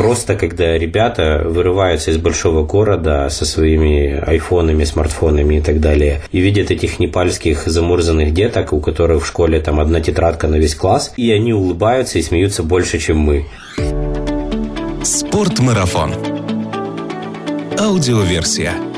просто когда ребята вырываются из большого города со своими айфонами, смартфонами и так далее, и видят этих непальских замурзанных деток, у которых в школе там одна тетрадка на весь класс, и они улыбаются и смеются больше, чем мы. Спортмарафон. Аудиоверсия.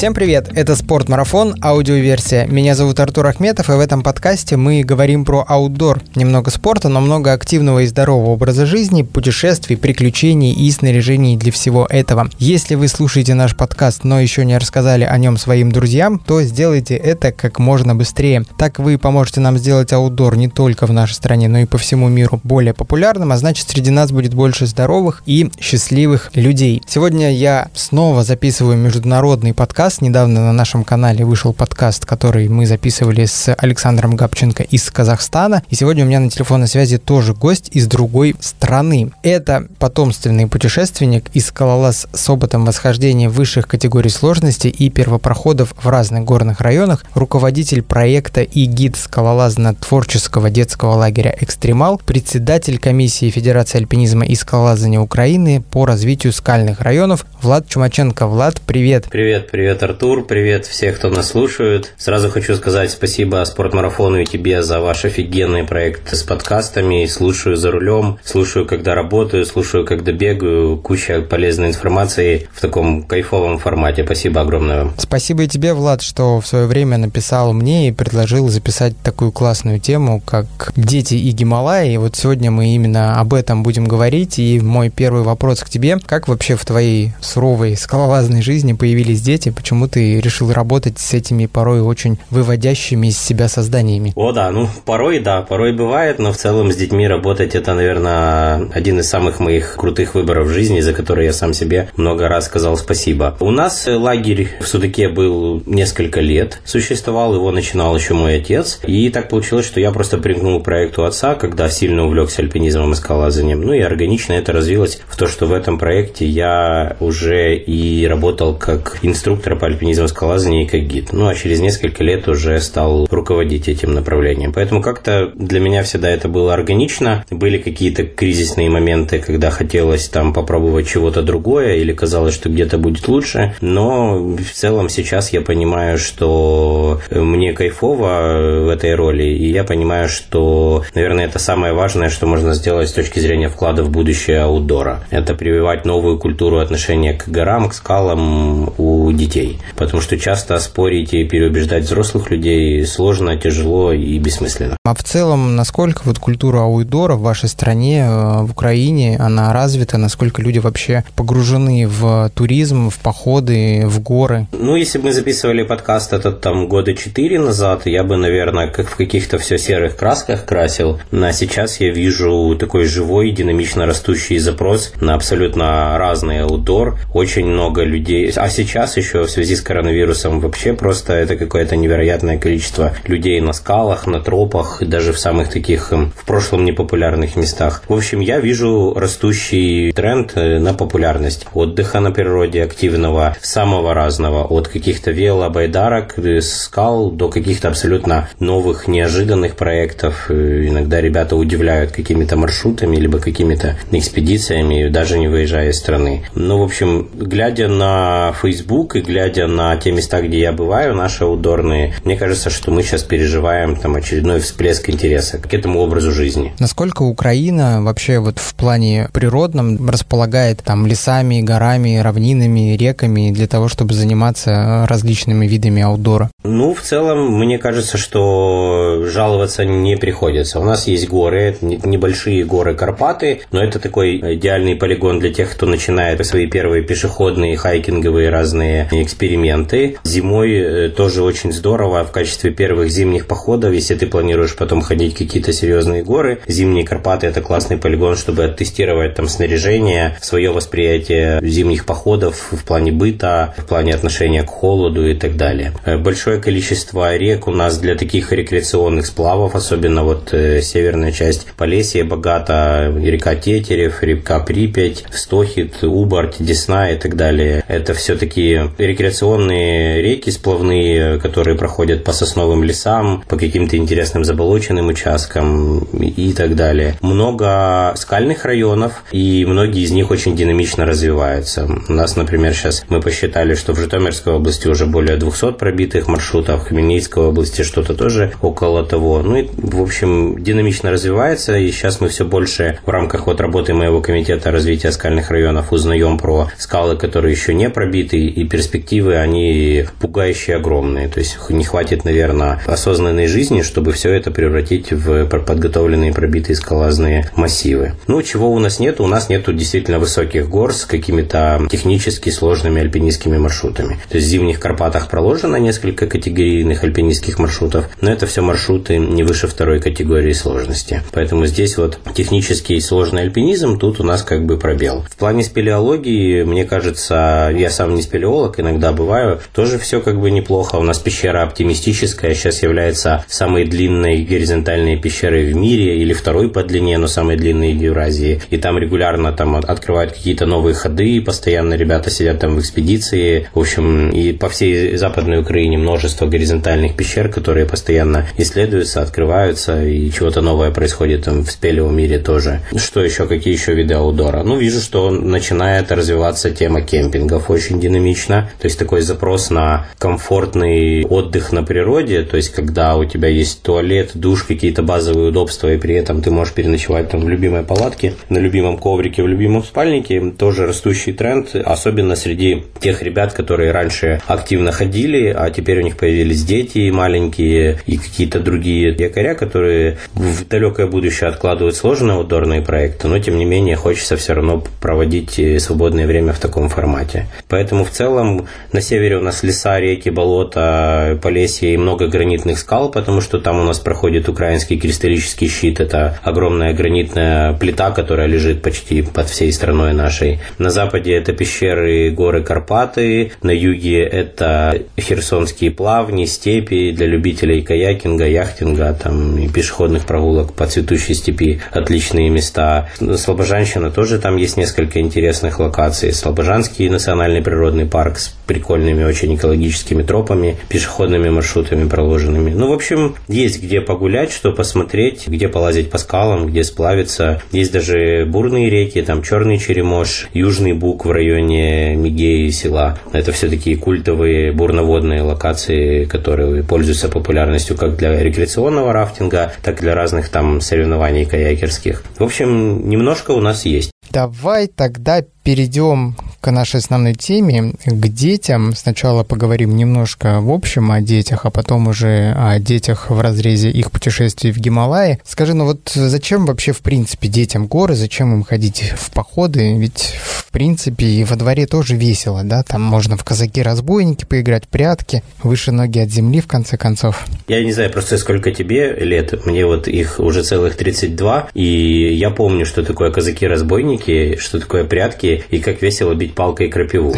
Всем привет! Это Спортмарафон, аудиоверсия. Меня зовут Артур Ахметов, и в этом подкасте мы говорим про аутдор. Немного спорта, но много активного и здорового образа жизни, путешествий, приключений и снаряжений для всего этого. Если вы слушаете наш подкаст, но еще не рассказали о нем своим друзьям, то сделайте это как можно быстрее. Так вы поможете нам сделать аутдор не только в нашей стране, но и по всему миру более популярным, а значит среди нас будет больше здоровых и счастливых людей. Сегодня я снова записываю международный подкаст подкаст. Недавно на нашем канале вышел подкаст, который мы записывали с Александром Габченко из Казахстана. И сегодня у меня на телефонной связи тоже гость из другой страны. Это потомственный путешественник и скалолаз с опытом восхождения высших категорий сложности и первопроходов в разных горных районах, руководитель проекта и гид скалолазно-творческого детского лагеря «Экстремал», председатель комиссии Федерации альпинизма и скалолазания Украины по развитию скальных районов Влад Чумаченко. Влад, привет! Привет, привет, Привет, Артур, привет всех, кто нас слушает. Сразу хочу сказать спасибо Спортмарафону и тебе за ваш офигенный проект с подкастами. Слушаю за рулем, слушаю, когда работаю, слушаю, когда бегаю. Куча полезной информации в таком кайфовом формате. Спасибо огромное вам. Спасибо и тебе, Влад, что в свое время написал мне и предложил записать такую классную тему, как дети и Гималаи. Вот сегодня мы именно об этом будем говорить. И мой первый вопрос к тебе. Как вообще в твоей суровой скалолазной жизни появились дети? почему ты решил работать с этими порой очень выводящими из себя созданиями? О, да, ну, порой, да, порой бывает, но в целом с детьми работать это, наверное, один из самых моих крутых выборов в жизни, за который я сам себе много раз сказал спасибо. У нас лагерь в Судаке был несколько лет, существовал, его начинал еще мой отец, и так получилось, что я просто примкнул к проекту отца, когда сильно увлекся альпинизмом и скалолазанием, ну и органично это развилось в то, что в этом проекте я уже и работал как инструктор по альпинизму скалолазания и как гид. Ну, а через несколько лет уже стал руководить этим направлением. Поэтому как-то для меня всегда это было органично. Были какие-то кризисные моменты, когда хотелось там попробовать чего-то другое или казалось, что где-то будет лучше. Но в целом сейчас я понимаю, что мне кайфово в этой роли, и я понимаю, что, наверное, это самое важное, что можно сделать с точки зрения вклада в будущее аутдора. Это прививать новую культуру отношения к горам, к скалам у детей детей. Потому что часто спорить и переубеждать взрослых людей сложно, тяжело и бессмысленно. А в целом, насколько вот культура ауидора в вашей стране, э, в Украине, она развита, насколько люди вообще погружены в туризм, в походы, в горы? Ну, если бы мы записывали подкаст этот там года четыре назад, я бы, наверное, как в каких-то все серых красках красил. А сейчас я вижу такой живой, динамично растущий запрос на абсолютно разный аутдор. Очень много людей. А сейчас еще в связи с коронавирусом вообще просто это какое-то невероятное количество людей на скалах, на тропах, даже в самых таких эм, в прошлом непопулярных местах. В общем, я вижу растущий тренд э, на популярность. Отдыха на природе активного, самого разного, от каких-то велобайдарок, э, скал до каких-то абсолютно новых, неожиданных проектов. Э, иногда ребята удивляют какими-то маршрутами, либо какими-то экспедициями, даже не выезжая из страны. Ну, в общем, глядя на Facebook и глядя глядя на те места, где я бываю, наши аутдорные, мне кажется, что мы сейчас переживаем там очередной всплеск интереса к этому образу жизни. Насколько Украина вообще вот в плане природном располагает там лесами, горами, равнинами, реками для того, чтобы заниматься различными видами аутдора? Ну, в целом, мне кажется, что жаловаться не приходится. У нас есть горы, небольшие горы Карпаты, но это такой идеальный полигон для тех, кто начинает свои первые пешеходные, хайкинговые разные экспедиции эксперименты. Зимой э, тоже очень здорово в качестве первых зимних походов, если ты планируешь потом ходить какие-то серьезные горы. Зимние Карпаты это классный полигон, чтобы оттестировать там снаряжение, свое восприятие зимних походов в плане быта, в плане отношения к холоду и так далее. Э, большое количество рек у нас для таких рекреационных сплавов, особенно вот э, северная часть Полесья богата, река Тетерев, река Припять, Стохит, Убарт, Десна и так далее. Это все такие реки рекреационные реки сплавные, которые проходят по сосновым лесам, по каким-то интересным заболоченным участкам и так далее. Много скальных районов, и многие из них очень динамично развиваются. У нас, например, сейчас мы посчитали, что в Житомирской области уже более 200 пробитых маршрутов, в Хмельницкой области что-то тоже около того. Ну и, в общем, динамично развивается, и сейчас мы все больше в рамках вот работы моего комитета развития скальных районов узнаем про скалы, которые еще не пробиты, и перспективы, они пугающие огромные. То есть не хватит, наверное, осознанной жизни, чтобы все это превратить в подготовленные пробитые скалазные массивы. Ну, чего у нас нет? У нас нету действительно высоких гор с какими-то технически сложными альпинистскими маршрутами. То есть в Зимних Карпатах проложено несколько категорийных альпинистских маршрутов, но это все маршруты не выше второй категории сложности. Поэтому здесь вот технический сложный альпинизм, тут у нас как бы пробел. В плане спелеологии, мне кажется, я сам не спелеолог, иногда бываю, тоже все как бы неплохо. У нас пещера оптимистическая, сейчас является самой длинной горизонтальной пещерой в мире, или второй по длине, но самой длинной в Евразии. И там регулярно там открывают какие-то новые ходы, постоянно ребята сидят там в экспедиции. В общем, и по всей Западной Украине множество горизонтальных пещер, которые постоянно исследуются, открываются, и чего-то новое происходит там в спелевом мире тоже. Что еще, какие еще виды аудора? Ну, вижу, что начинает развиваться тема кемпингов очень динамично. То есть такой запрос на комфортный отдых на природе, то есть когда у тебя есть туалет, душ, какие-то базовые удобства, и при этом ты можешь переночевать там в любимой палатке, на любимом коврике, в любимом спальнике, тоже растущий тренд, особенно среди тех ребят, которые раньше активно ходили, а теперь у них появились дети маленькие и какие-то другие якоря, которые в далекое будущее откладывают сложные аутдорные проекты, но тем не менее хочется все равно проводить э, свободное время в таком формате. Поэтому в целом на севере у нас леса, реки, болота, полесья и много гранитных скал, потому что там у нас проходит украинский кристаллический щит. Это огромная гранитная плита, которая лежит почти под всей страной нашей. На западе это пещеры, горы Карпаты. На юге это херсонские плавни, степи для любителей каякинга, яхтинга там, и пешеходных прогулок по цветущей степи. Отличные места. Слобожанщина тоже там есть несколько интересных локаций. Слобожанский национальный природный парк с прикольными очень экологическими тропами, пешеходными маршрутами проложенными. Ну, в общем, есть где погулять, что посмотреть, где полазить по скалам, где сплавиться. Есть даже бурные реки, там Черный Черемош, Южный Бук в районе Мигеи села. Это все такие культовые бурноводные локации, которые пользуются популярностью как для рекреационного рафтинга, так и для разных там соревнований каякерских. В общем, немножко у нас есть. Давай тогда перейдем к нашей основной теме, к детям. Сначала поговорим немножко в общем о детях, а потом уже о детях в разрезе их путешествий в Гималайи. Скажи, ну вот зачем вообще в принципе детям горы, зачем им ходить в походы? Ведь в принципе и во дворе тоже весело, да? Там можно в казаки-разбойники поиграть, в прятки, выше ноги от земли в конце концов. Я не знаю просто сколько тебе лет, мне вот их уже целых 32, и я помню, что такое казаки-разбойники, что такое прятки, и как весело бить палкой крапиву.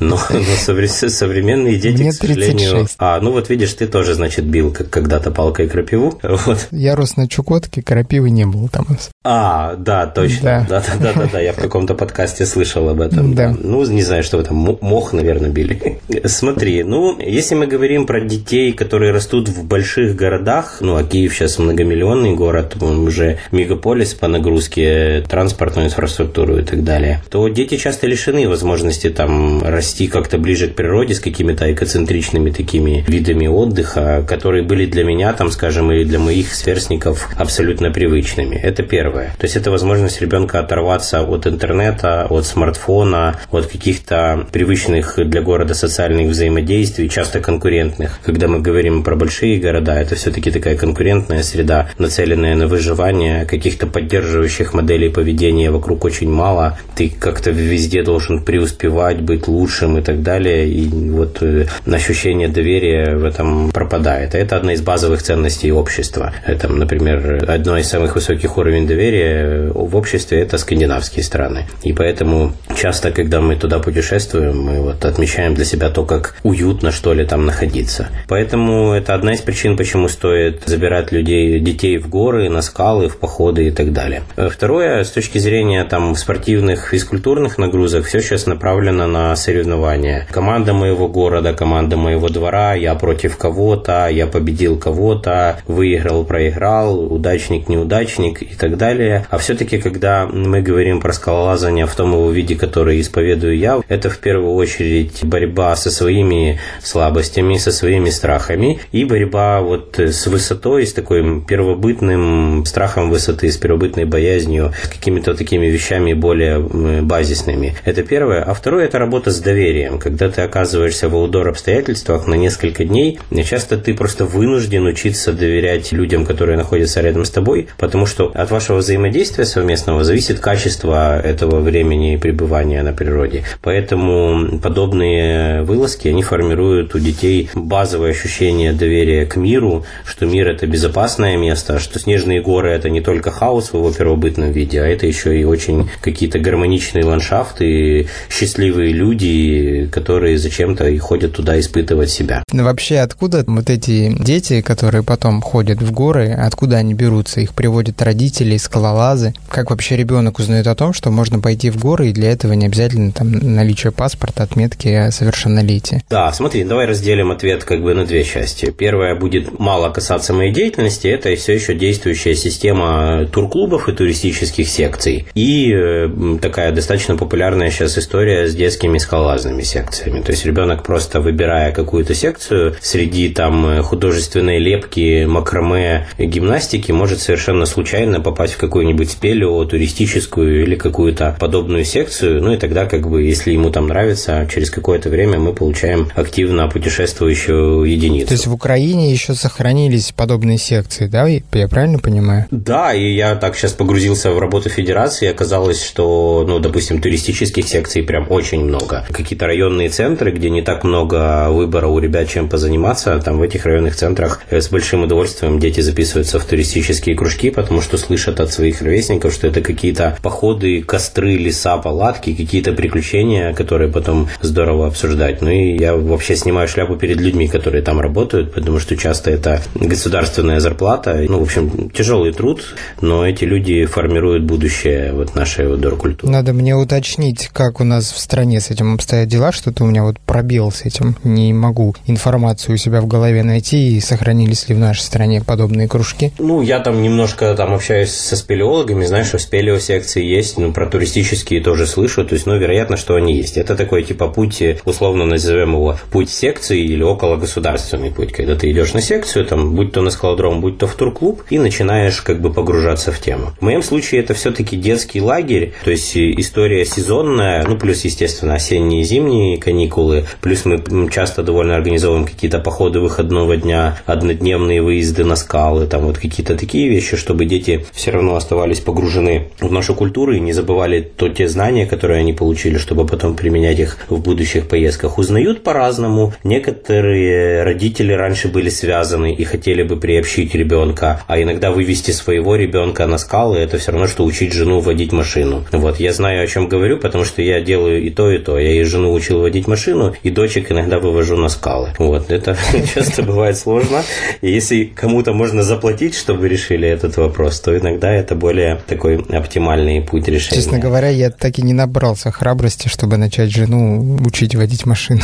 Но, но современные дети, Мне к сожалению... А, ну вот видишь, ты тоже, значит, бил как когда-то палкой крапиву. Вот. Я рос на Чукотке, крапивы не было там у нас. А, да, точно. Да, да, да, да, да, я в каком-то подкасте слышал об этом. Да. Ну, не знаю, что вы там, мох, наверное, били. Смотри, ну, если мы говорим про детей, которые растут в больших городах, ну, а Киев сейчас многомиллионный город, он уже мегаполис по нагрузке, транспортную инфраструктуру и так далее, то дети часто лишены возможности там расти как-то ближе к природе с какими-то экоцентричными такими видами отдыха, которые были для меня, там, скажем, или для моих сверстников абсолютно привычными. Это первое. То есть это возможность ребенка оторваться от интернета, от смартфона, от каких-то привычных для города социальных взаимодействий, часто конкурентных. Когда мы говорим про большие города, это все-таки такая конкурентная среда, нацеленная на выживание, каких-то поддерживающих моделей поведения вокруг очень мало. Ты как-то везде должен преуспевать, быть лучшим и так далее. И вот э, ощущение доверия в этом пропадает. Это одна из базовых ценностей общества. Это, например, одно из самых высоких уровней доверия доверие в обществе – это скандинавские страны. И поэтому часто, когда мы туда путешествуем, мы вот отмечаем для себя то, как уютно, что ли, там находиться. Поэтому это одна из причин, почему стоит забирать людей, детей в горы, на скалы, в походы и так далее. Второе, с точки зрения там спортивных, физкультурных нагрузок, все сейчас направлено на соревнования. Команда моего города, команда моего двора, я против кого-то, я победил кого-то, выиграл, проиграл, удачник, неудачник и так далее. А все-таки, когда мы говорим про скалолазание в том его виде, который исповедую я, это в первую очередь борьба со своими слабостями, со своими страхами и борьба вот с высотой, с такой первобытным страхом высоты, с первобытной боязнью, с какими-то такими вещами более базисными. Это первое. А второе – это работа с доверием. Когда ты оказываешься в аудор обстоятельствах на несколько дней, часто ты просто вынужден учиться доверять людям, которые находятся рядом с тобой, потому что от вашего взаимодействия совместного зависит качество этого времени пребывания на природе. Поэтому подобные вылазки, они формируют у детей базовое ощущение доверия к миру, что мир – это безопасное место, что снежные горы – это не только хаос в его первобытном виде, а это еще и очень какие-то гармоничные ландшафты, счастливые люди, которые зачем-то и ходят туда испытывать себя. Ну, вообще, откуда вот эти дети, которые потом ходят в горы, откуда они берутся? Их приводят родители, скалолазы? Как вообще ребенок узнает о том, что можно пойти в горы, и для этого не обязательно там наличие паспорта, отметки о совершеннолетии? Да, смотри, давай разделим ответ как бы на две части. Первая будет мало касаться моей деятельности, это все еще действующая система турклубов и туристических секций. И э, такая достаточно популярная сейчас история с детскими скалолазными секциями. То есть ребенок просто выбирая какую-то секцию среди там э, художественной лепки, макраме, гимнастики, может совершенно случайно попасть в какую-нибудь спелео, туристическую или какую-то подобную секцию. Ну и тогда, как бы, если ему там нравится, через какое-то время мы получаем активно путешествующую единицу. То есть в Украине еще сохранились подобные секции, да? Я правильно понимаю? Да, и я так сейчас погрузился в работу федерации, оказалось, что, ну, допустим, туристических секций прям очень много. Какие-то районные центры, где не так много выбора у ребят, чем позаниматься, там в этих районных центрах с большим удовольствием дети записываются в туристические кружки, потому что слышат от своих ровесников, что это какие-то походы, костры, леса, палатки, какие-то приключения, которые потом здорово обсуждать. Ну и я вообще снимаю шляпу перед людьми, которые там работают, потому что часто это государственная зарплата. Ну, в общем, тяжелый труд, но эти люди формируют будущее вот нашей вот. Надо мне уточнить, как у нас в стране с этим обстоят дела, что-то у меня вот пробел с этим. Не могу информацию у себя в голове найти, и сохранились ли в нашей стране подобные кружки. Ну, я там немножко там общаюсь со спелеологами, знаешь, что спелеосекции есть, ну, про туристические тоже слышу, то есть, ну, вероятно, что они есть. Это такой, типа, путь, условно назовем его, путь секции или около государственный путь, когда ты идешь на секцию, там, будь то на скалодром, будь то в турклуб, и начинаешь как бы погружаться в тему. В моем случае это все-таки детский лагерь, то есть история сезонная, ну, плюс, естественно, осенние и зимние каникулы, плюс мы часто довольно организовываем какие-то походы выходного дня, однодневные выезды на скалы, там вот какие-то такие вещи, чтобы дети все равно оставались погружены в нашу культуру и не забывали то те знания, которые они получили, чтобы потом применять их в будущих поездках. Узнают по-разному. Некоторые родители раньше были связаны и хотели бы приобщить ребенка, а иногда вывести своего ребенка на скалы, это все равно, что учить жену водить машину. Вот, я знаю, о чем говорю, потому что я делаю и то, и то. Я и жену учил водить машину, и дочек иногда вывожу на скалы. Вот, это часто бывает сложно. И если кому-то можно заплатить, чтобы решили этот вопрос, то иногда это более такой оптимальный путь решения. Честно говоря, я так и не набрался храбрости, чтобы начать жену учить водить машину.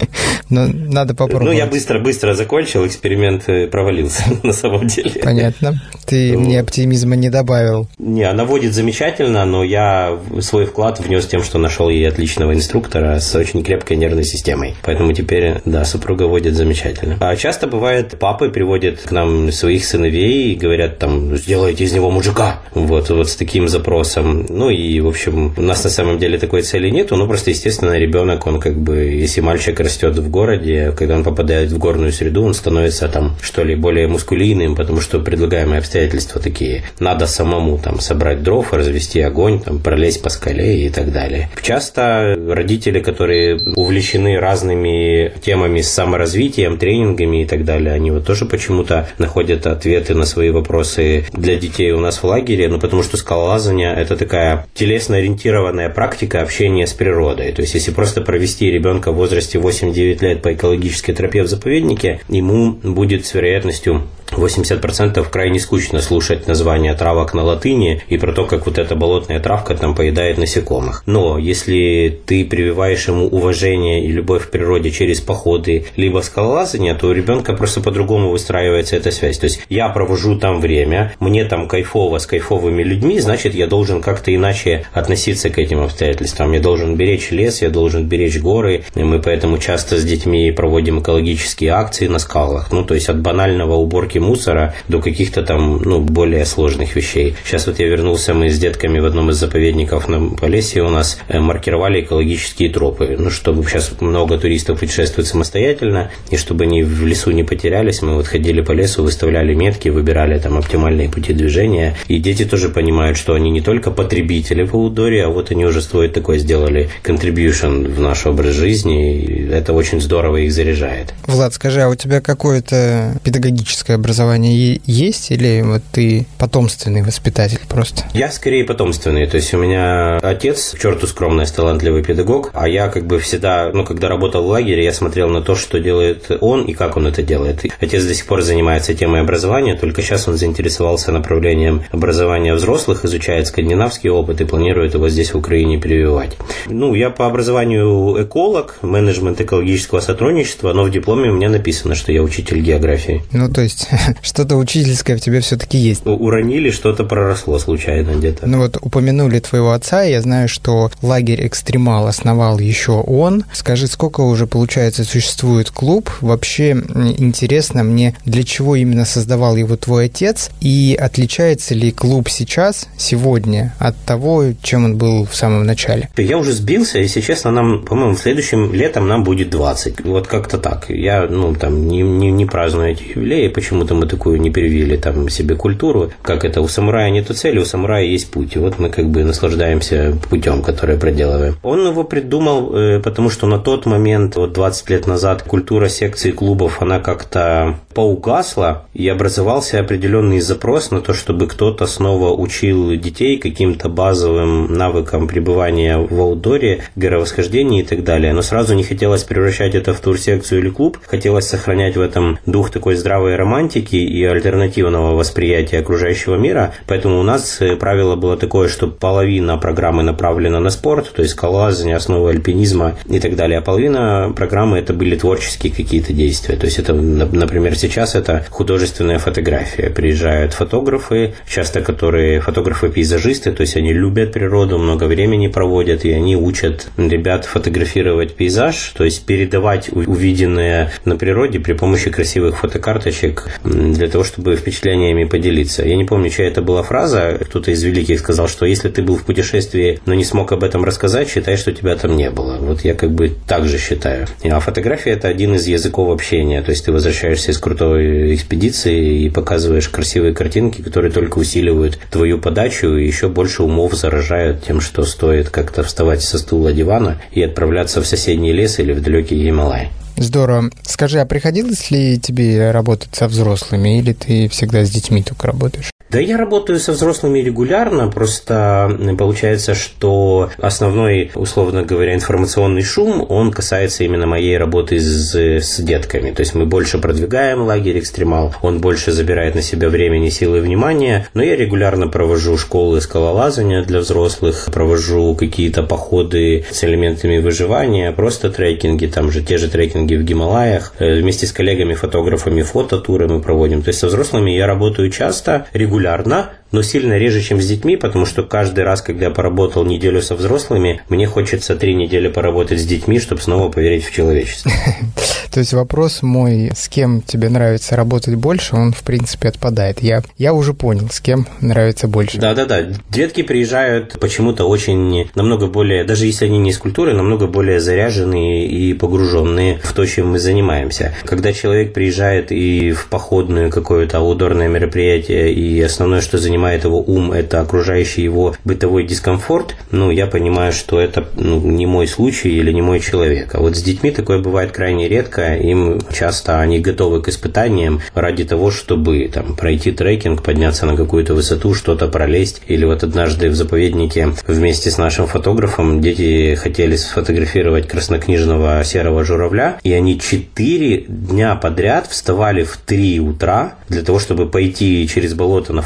Но надо попробовать. Ну, я быстро-быстро закончил, эксперимент э, провалился на самом деле. Понятно. Ты ну, мне оптимизма не добавил. Не, она водит замечательно, но я свой вклад внес тем, что нашел ей отличного инструктора с очень крепкой нервной системой. Поэтому теперь, да, супруга водит замечательно. А часто бывает, папы приводят к нам своих сыновей и говорят там, сделайте из него мужика. Вот, вот с таким запросом. Ну и, в общем, у нас на самом деле такой цели нету, но просто, естественно, ребенок, он как бы, если мальчик растет в городе, когда он попадает в горную среду, он становится там, что ли, более мускулийным, потому что предлагаемые обстоятельства такие. Надо самому там собрать дров, развести огонь, там, пролезть по скале и так далее. Часто родители, которые увлечены разными темами с саморазвитием, тренингами и так далее, они вот тоже почему-то находят ответы на свои вопросы для детей у нас в лагере, ну, потому что скалолазание – это такая телесно-ориентированная практика общения с природой. То есть, если просто провести ребенка в возрасте 8-9 лет по экологической тропе в заповеднике, ему будет с вероятностью 80% крайне скучно слушать названия травок на латыни и про то, как вот эта болотная травка там поедает насекомых. Но если ты прививаешь ему уважение и любовь к природе через походы, либо скалолазание, то у ребенка просто по-другому выстраивается эта связь. То есть я провожу там время, мне там кайфово с кайфовыми людьми, значит я должен как-то иначе относиться к этим обстоятельствам. Я должен беречь лес, я должен беречь горы. И мы поэтому часто с детьми проводим экологические акции на скалах. Ну, то есть от банального уборки уборки мусора до каких-то там, ну, более сложных вещей. Сейчас вот я вернулся, мы с детками в одном из заповедников на Полесье у нас э, маркировали экологические тропы. Ну, чтобы сейчас много туристов путешествуют самостоятельно, и чтобы они в лесу не потерялись, мы вот ходили по лесу, выставляли метки, выбирали там оптимальные пути движения. И дети тоже понимают, что они не только потребители в аудоре, а вот они уже свой такой сделали contribution в наш образ жизни, и это очень здорово их заряжает. Влад, скажи, а у тебя какое-то педагогическое образование есть или вот ты потомственный воспитатель просто? Я скорее потомственный. То есть у меня отец, к черту скромность, талантливый педагог, а я как бы всегда, ну, когда работал в лагере, я смотрел на то, что делает он и как он это делает. Отец до сих пор занимается темой образования, только сейчас он заинтересовался направлением образования взрослых, изучает скандинавский опыт и планирует его здесь в Украине прививать. Ну, я по образованию эколог, менеджмент экологического сотрудничества, но в дипломе у меня написано, что я учитель географии. Ну, то есть что-то учительское в тебе все-таки есть. Уронили, что-то проросло случайно где-то. Ну вот упомянули твоего отца, я знаю, что лагерь «Экстремал» основал еще он. Скажи, сколько уже, получается, существует клуб? Вообще интересно мне, для чего именно создавал его твой отец, и отличается ли клуб сейчас, сегодня, от того, чем он был в самом начале? Я уже сбился, если честно, нам, по-моему, в следующем летом нам будет 20. Вот как-то так. Я, ну, там, не, не, не праздную эти юбилеи, почему почему-то мы такую не привили там себе культуру, как это у самурая нету цели, у самурая есть путь. И вот мы как бы наслаждаемся путем, который проделываем. Он его придумал, э, потому что на тот момент, вот 20 лет назад, культура секций клубов, она как-то поугасла, и образовался определенный запрос на то, чтобы кто-то снова учил детей каким-то базовым навыкам пребывания в аудоре, горовосхождении и так далее. Но сразу не хотелось превращать это в турсекцию или клуб, хотелось сохранять в этом дух такой здравой романтики, романтики и альтернативного восприятия окружающего мира. Поэтому у нас э, правило было такое, что половина программы направлена на спорт, то есть скалолазание, основы альпинизма и так далее, а половина программы это были творческие какие-то действия. То есть это, например, сейчас это художественная фотография. Приезжают фотографы, часто которые фотографы-пейзажисты, то есть они любят природу, много времени проводят, и они учат ребят фотографировать пейзаж, то есть передавать увиденное на природе при помощи красивых фотокарточек для того, чтобы впечатлениями поделиться. Я не помню, чья это была фраза. Кто-то из великих сказал, что если ты был в путешествии, но не смог об этом рассказать, считай, что тебя там не было. Вот я как бы так же считаю. А фотография – это один из языков общения. То есть ты возвращаешься из крутой экспедиции и показываешь красивые картинки, которые только усиливают твою подачу и еще больше умов заражают тем, что стоит как-то вставать со стула дивана и отправляться в соседний лес или в далекий Гималай. Здорово. Скажи, а приходилось ли тебе работать со взрослыми, или ты всегда с детьми только работаешь? Да я работаю со взрослыми регулярно, просто получается, что основной, условно говоря, информационный шум, он касается именно моей работы с, с детками. То есть мы больше продвигаем лагерь экстремал, он больше забирает на себя времени, силы и внимания, но я регулярно провожу школы скалолазания для взрослых, провожу какие-то походы с элементами выживания, просто трекинги, там же те же трекинги в Гималаях, э, вместе с коллегами-фотографами фототуры мы проводим. То есть со взрослыми я работаю часто, регулярно регулярно, но сильно реже, чем с детьми, потому что каждый раз, когда я поработал неделю со взрослыми, мне хочется три недели поработать с детьми, чтобы снова поверить в человечество. То есть вопрос мой, с кем тебе нравится работать больше, он, в принципе, отпадает. Я, я уже понял, с кем нравится больше. Да-да-да. Детки приезжают почему-то очень, намного более, даже если они не из культуры, намного более заряженные и погруженные в то, чем мы занимаемся. Когда человек приезжает и в походную какое-то аудорное мероприятие, и основное, что занимается занимает его ум, это окружающий его бытовой дискомфорт, ну, я понимаю, что это ну, не мой случай или не мой человек. А вот с детьми такое бывает крайне редко, им часто они готовы к испытаниям ради того, чтобы там пройти трекинг, подняться на какую-то высоту, что-то пролезть. Или вот однажды в заповеднике вместе с нашим фотографом дети хотели сфотографировать краснокнижного серого журавля, и они четыре дня подряд вставали в 3 утра для того, чтобы пойти через болото на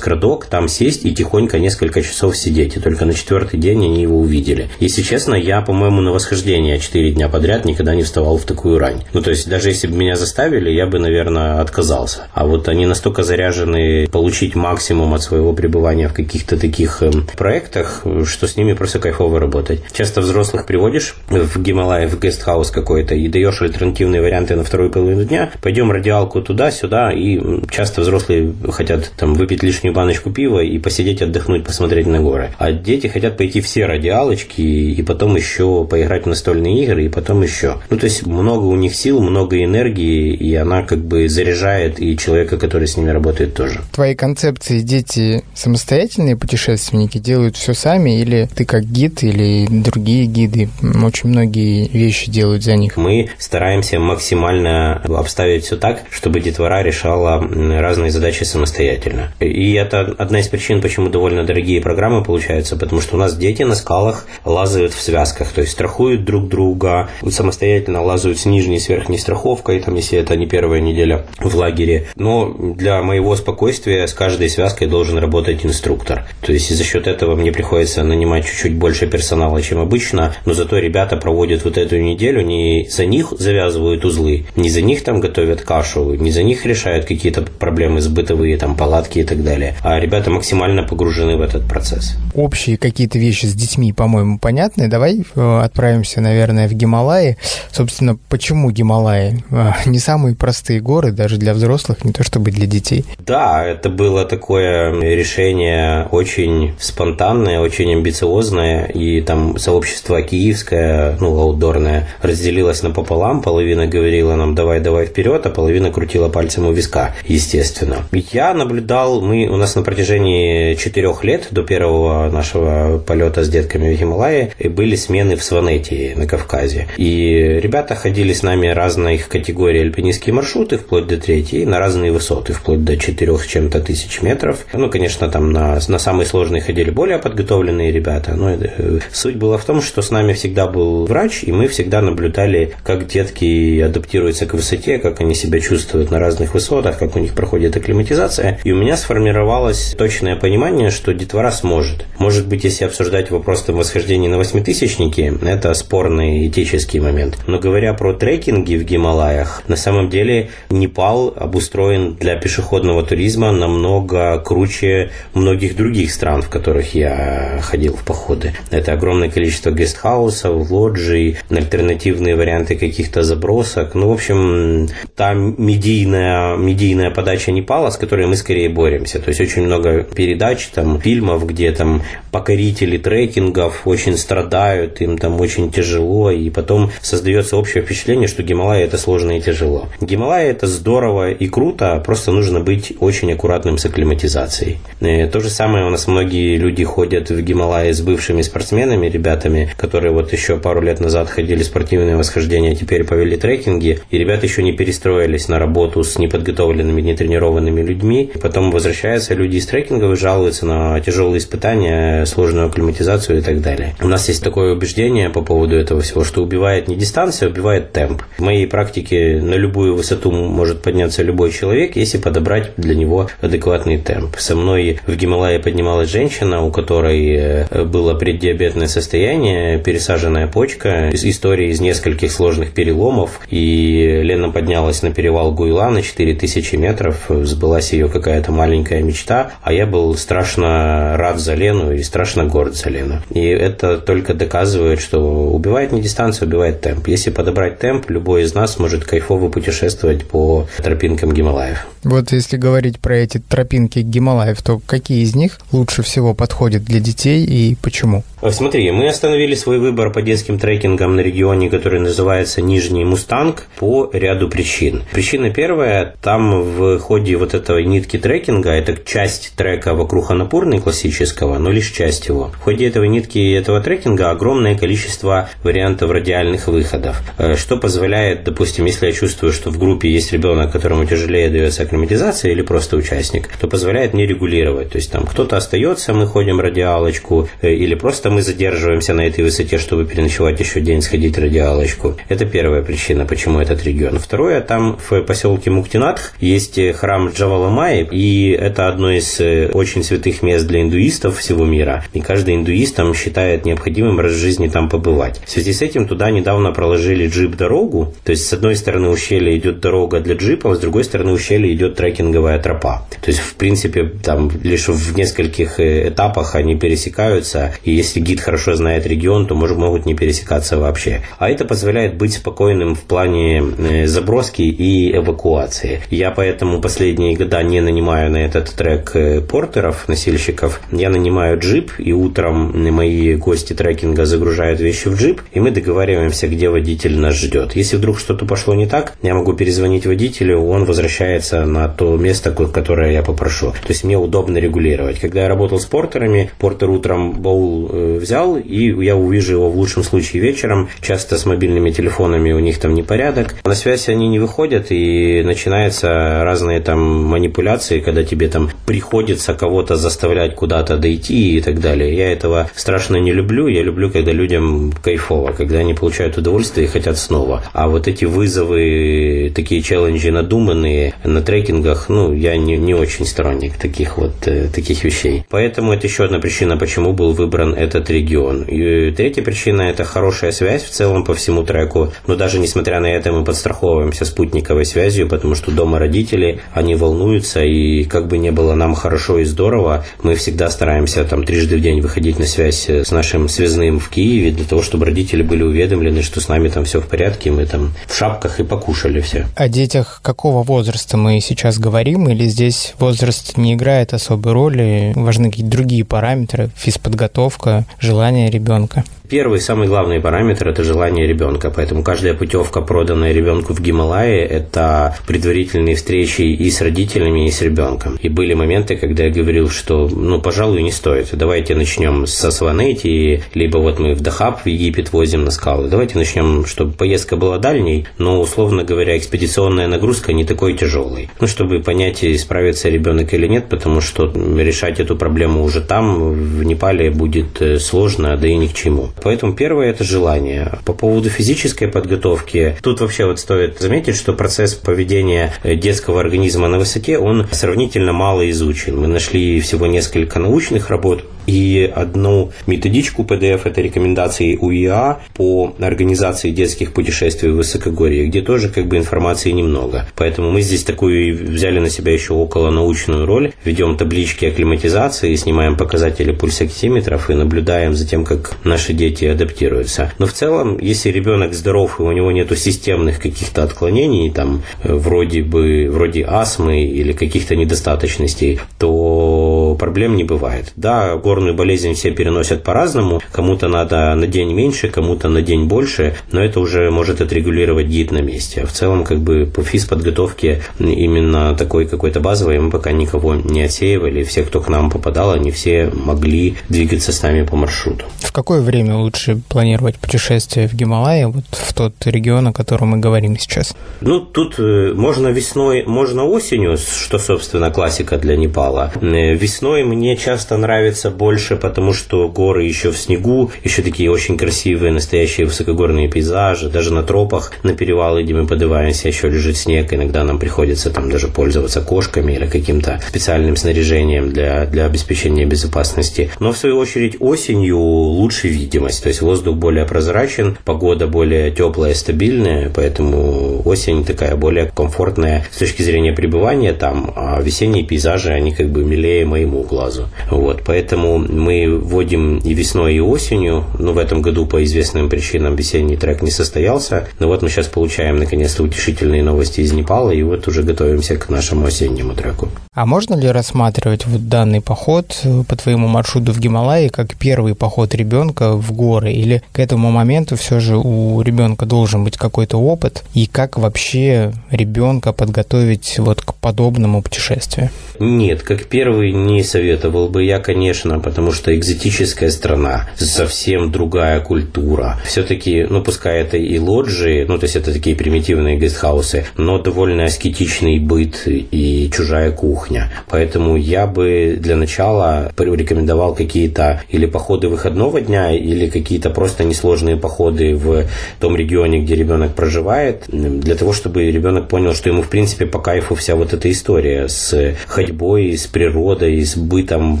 фотоскрадок, там сесть и тихонько несколько часов сидеть. И только на четвертый день они его увидели. Если честно, я, по-моему, на восхождение 4 дня подряд никогда не вставал в такую рань. Ну, то есть, даже если бы меня заставили, я бы, наверное, отказался. А вот они настолько заряжены получить максимум от своего пребывания в каких-то таких э, проектах, что с ними просто кайфово работать. Часто взрослых приводишь в Гималай, в гестхаус какой-то и даешь альтернативные варианты на вторую половину дня. Пойдем радиалку туда-сюда, и часто взрослые хотят там выпить лишнюю баночку пива и посидеть, отдохнуть, посмотреть на горы. А дети хотят пойти все радиалочки и потом еще поиграть в настольные игры, и потом еще. Ну, то есть много у них сил, много энергии, и она как бы заряжает и человека, который с ними работает тоже. Твои концепции дети самостоятельные путешественники делают все сами, или ты как гид, или другие гиды очень многие вещи делают за них? Мы стараемся максимально обставить все так, чтобы детвора решала разные задачи самостоятельно. И это одна из причин, почему довольно дорогие программы получаются, потому что у нас дети на скалах лазают в связках, то есть страхуют друг друга, самостоятельно лазают с нижней и с верхней страховкой, там, если это не первая неделя в лагере. Но для моего спокойствия с каждой связкой должен работать инструктор. То есть за счет этого мне приходится нанимать чуть-чуть больше персонала, чем обычно, но зато ребята проводят вот эту неделю, не за них завязывают узлы, не за них там готовят кашу, не за них решают какие-то проблемы с бытовые, там, палатки и так далее, а ребята максимально погружены в этот процесс. Общие какие-то вещи с детьми, по-моему, понятны. Давай э, отправимся, наверное, в Гималаи. Собственно, почему Гималаи? Э, не самые простые горы, даже для взрослых, не то чтобы для детей. Да, это было такое решение очень спонтанное, очень амбициозное, и там сообщество киевское, ну, аутдорное, разделилось напополам, половина говорила нам давай, давай вперед, а половина крутила пальцем у виска, естественно. Я наблюдал, мы у нас на протяжении четырех лет до первого нашего полета с детками в Гималае были смены в Сванете на Кавказе. И ребята ходили с нами разных категорий альпинистские маршруты, вплоть до третьей, на разные высоты, вплоть до четырех с чем-то тысяч метров. Ну, конечно, там на, на самые сложные ходили более подготовленные ребята. Но это, суть была в том, что с нами всегда был врач, и мы всегда наблюдали, как детки адаптируются к высоте, как они себя чувствуют на разных высотах, как у них проходит акклиматизация. И у меня сформировалось точное понимание, что детвора сможет. Может быть, если обсуждать вопрос там восхождения на восьмитысячники, это спорный этический момент. Но говоря про трекинги в Гималаях, на самом деле Непал обустроен для пешеходного туризма намного круче многих других стран, в которых я ходил в походы. Это огромное количество гестхаусов, лоджий, альтернативные варианты каких-то забросок. Ну, в общем, та медийная, медийная подача Непала, с которой мы скорее боремся. То есть очень много передач, там, фильмов, где там покорители трекингов очень страдают, им там очень тяжело, и потом создается общее впечатление, что Гималай это сложно и тяжело. Гималай это здорово и круто, просто нужно быть очень аккуратным с акклиматизацией. И э, то же самое у нас многие люди ходят в Гималай с бывшими спортсменами, ребятами, которые вот еще пару лет назад ходили спортивные восхождения, теперь повели трекинги, и ребята еще не перестроились на работу с неподготовленными, нетренированными людьми. И потом возвращаются люди из трекингов и жалуются на тяжелые испытания, сложную акклиматизацию и так далее. У нас есть такое убеждение по поводу этого всего, что убивает не дистанция, а убивает темп. В моей практике на любую высоту может подняться любой человек, если подобрать для него адекватный темп. Со мной в Гималае поднималась женщина, у которой э, было преддиабетное состояние, пересаженная почка, история из нескольких сложных переломов, и Лена поднялась на перевал Гуйла на 4000 метров, сбылась ее какая-то маленькая мечта, а я был страшно рад за Лену и страшно горд за Лену. И это только доказывает, что убивает не дистанция, убивает темп. Если подобрать темп, любой из нас может кайфово путешествовать по тропинкам Гималаев. Вот если говорить про эти тропинки Гималаев, то какие из них лучше всего подходят для детей и почему? Смотри, мы остановили свой выбор по детским трекингам на регионе, который называется Нижний Мустанг, по ряду причин. Причина первая, там в ходе вот этого нитки трекинга, это часть часть трека вокруг Анапурны классического, но лишь часть его. В ходе этого нитки этого трекинга огромное количество вариантов радиальных выходов, э, что позволяет, допустим, если я чувствую, что в группе есть ребенок, которому тяжелее дается акклиматизация или просто участник, то позволяет мне регулировать. То есть там кто-то остается, мы ходим радиалочку, э, или просто мы задерживаемся на этой высоте, чтобы переночевать еще день, сходить радиалочку. Это первая причина, почему этот регион. Второе, там в поселке Муктинатх есть храм Джаваламай, и это одно из э, очень святых мест для индуистов всего мира. И каждый индуист там считает необходимым раз в жизни там побывать. В связи с этим туда недавно проложили джип-дорогу. То есть, с одной стороны ущелья идет дорога для джипов, с другой стороны ущелья идет трекинговая тропа. То есть, в принципе, там лишь в нескольких э, этапах они пересекаются. И если гид хорошо знает регион, то может, могут не пересекаться вообще. А это позволяет быть спокойным в плане э, заброски и эвакуации. Я поэтому последние года не нанимаю на этот трек портеров, носильщиков. Я нанимаю джип, и утром мои гости трекинга загружают вещи в джип, и мы договариваемся, где водитель нас ждет. Если вдруг что-то пошло не так, я могу перезвонить водителю, он возвращается на то место, которое я попрошу. То есть мне удобно регулировать. Когда я работал с портерами, портер утром боул э, взял, и я увижу его в лучшем случае вечером. Часто с мобильными телефонами у них там непорядок. На связь они не выходят, и начинаются разные там манипуляции, когда тебе там приходится кого-то заставлять куда-то дойти и так далее. Я этого страшно не люблю. Я люблю, когда людям кайфово, когда они получают удовольствие и хотят снова. А вот эти вызовы, такие челленджи надуманные на трекингах, ну, я не, не очень сторонник таких вот э, таких вещей. Поэтому это еще одна причина, почему был выбран этот регион. И третья причина – это хорошая связь в целом по всему треку. Но даже несмотря на это мы подстраховываемся спутниковой связью, потому что дома родители, они волнуются, и как бы не было нам хорошо и здорово, мы всегда стараемся там трижды в день выходить на связь с нашим связным в Киеве для того, чтобы родители были уведомлены, что с нами там все в порядке, мы там в шапках и покушали все. О детях какого возраста мы сейчас говорим, или здесь возраст не играет особой роли, важны какие-то другие параметры, физподготовка, желание ребенка? Первый, самый главный параметр – это желание ребенка. Поэтому каждая путевка, проданная ребенку в Гималае, это предварительные встречи и с родителями, и с ребенком. И были моменты, когда я говорил, что, ну, пожалуй, не стоит. Давайте начнем со Сванети, либо вот мы в Дахаб, в Египет возим на скалы. Давайте начнем, чтобы поездка была дальней, но, условно говоря, экспедиционная нагрузка не такой тяжелой. Ну, чтобы понять, справится ребенок или нет, потому что решать эту проблему уже там, в Непале, будет э, сложно, да и ни к чему. Поэтому первое – это желание. По поводу физической подготовки, тут вообще вот стоит заметить, что процесс поведения детского организма на высоте, он сравнительно мало изучен. Мы нашли всего несколько научных работ, и одну методичку PDF, это рекомендации УИА по организации детских путешествий в высокогорье, где тоже как бы информации немного. Поэтому мы здесь такую взяли на себя еще около научную роль, ведем таблички акклиматизации, снимаем показатели пульсоксиметров и наблюдаем за тем, как наши дети адаптируются. Но в целом, если ребенок здоров и у него нету системных каких-то отклонений, там вроде бы вроде астмы или каких-то недостаточностей, то проблем не бывает. Да, гор горную болезнь все переносят по-разному. Кому-то надо на день меньше, кому-то на день больше, но это уже может отрегулировать гид на месте. В целом, как бы по физподготовке именно такой какой-то базовой мы пока никого не отсеивали. Все, кто к нам попадал, они все могли двигаться с нами по маршруту. В какое время лучше планировать путешествие в Гималайи, вот в тот регион, о котором мы говорим сейчас? Ну, тут э, можно весной, можно осенью, что, собственно, классика для Непала. Э, весной мне часто нравится больше потому что горы еще в снегу, еще такие очень красивые, настоящие высокогорные пейзажи, даже на тропах, на перевалы, где мы подываемся, еще лежит снег, иногда нам приходится там даже пользоваться кошками или каким-то специальным снаряжением для, для обеспечения безопасности. Но в свою очередь осенью лучше видимость, то есть воздух более прозрачен, погода более теплая, стабильная, поэтому осень такая более комфортная с точки зрения пребывания там, а весенние пейзажи, они как бы милее моему глазу. Вот, поэтому мы вводим и весной, и осенью, но в этом году по известным причинам весенний трек не состоялся, но вот мы сейчас получаем наконец-то утешительные новости из Непала, и вот уже готовимся к нашему осеннему треку. А можно ли рассматривать вот данный поход э, по твоему маршруту в Гималайи как первый поход ребенка в горы? Или к этому моменту все же у ребенка должен быть какой-то опыт? И как вообще ребенка подготовить вот к подобному путешествию? Нет, как первый не советовал бы я, конечно, потому что экзотическая страна, совсем другая культура. Все-таки, ну пускай это и лоджии, ну то есть это такие примитивные гестхаусы, но довольно аскетичный быт и чужая кухня. Поэтому я бы для начала порекомендовал какие-то или походы выходного дня, или какие-то просто несложные походы в том регионе, где ребенок проживает, для того, чтобы ребенок понял, что ему в принципе по кайфу вся вот эта история с ходьбой с природой, с бытом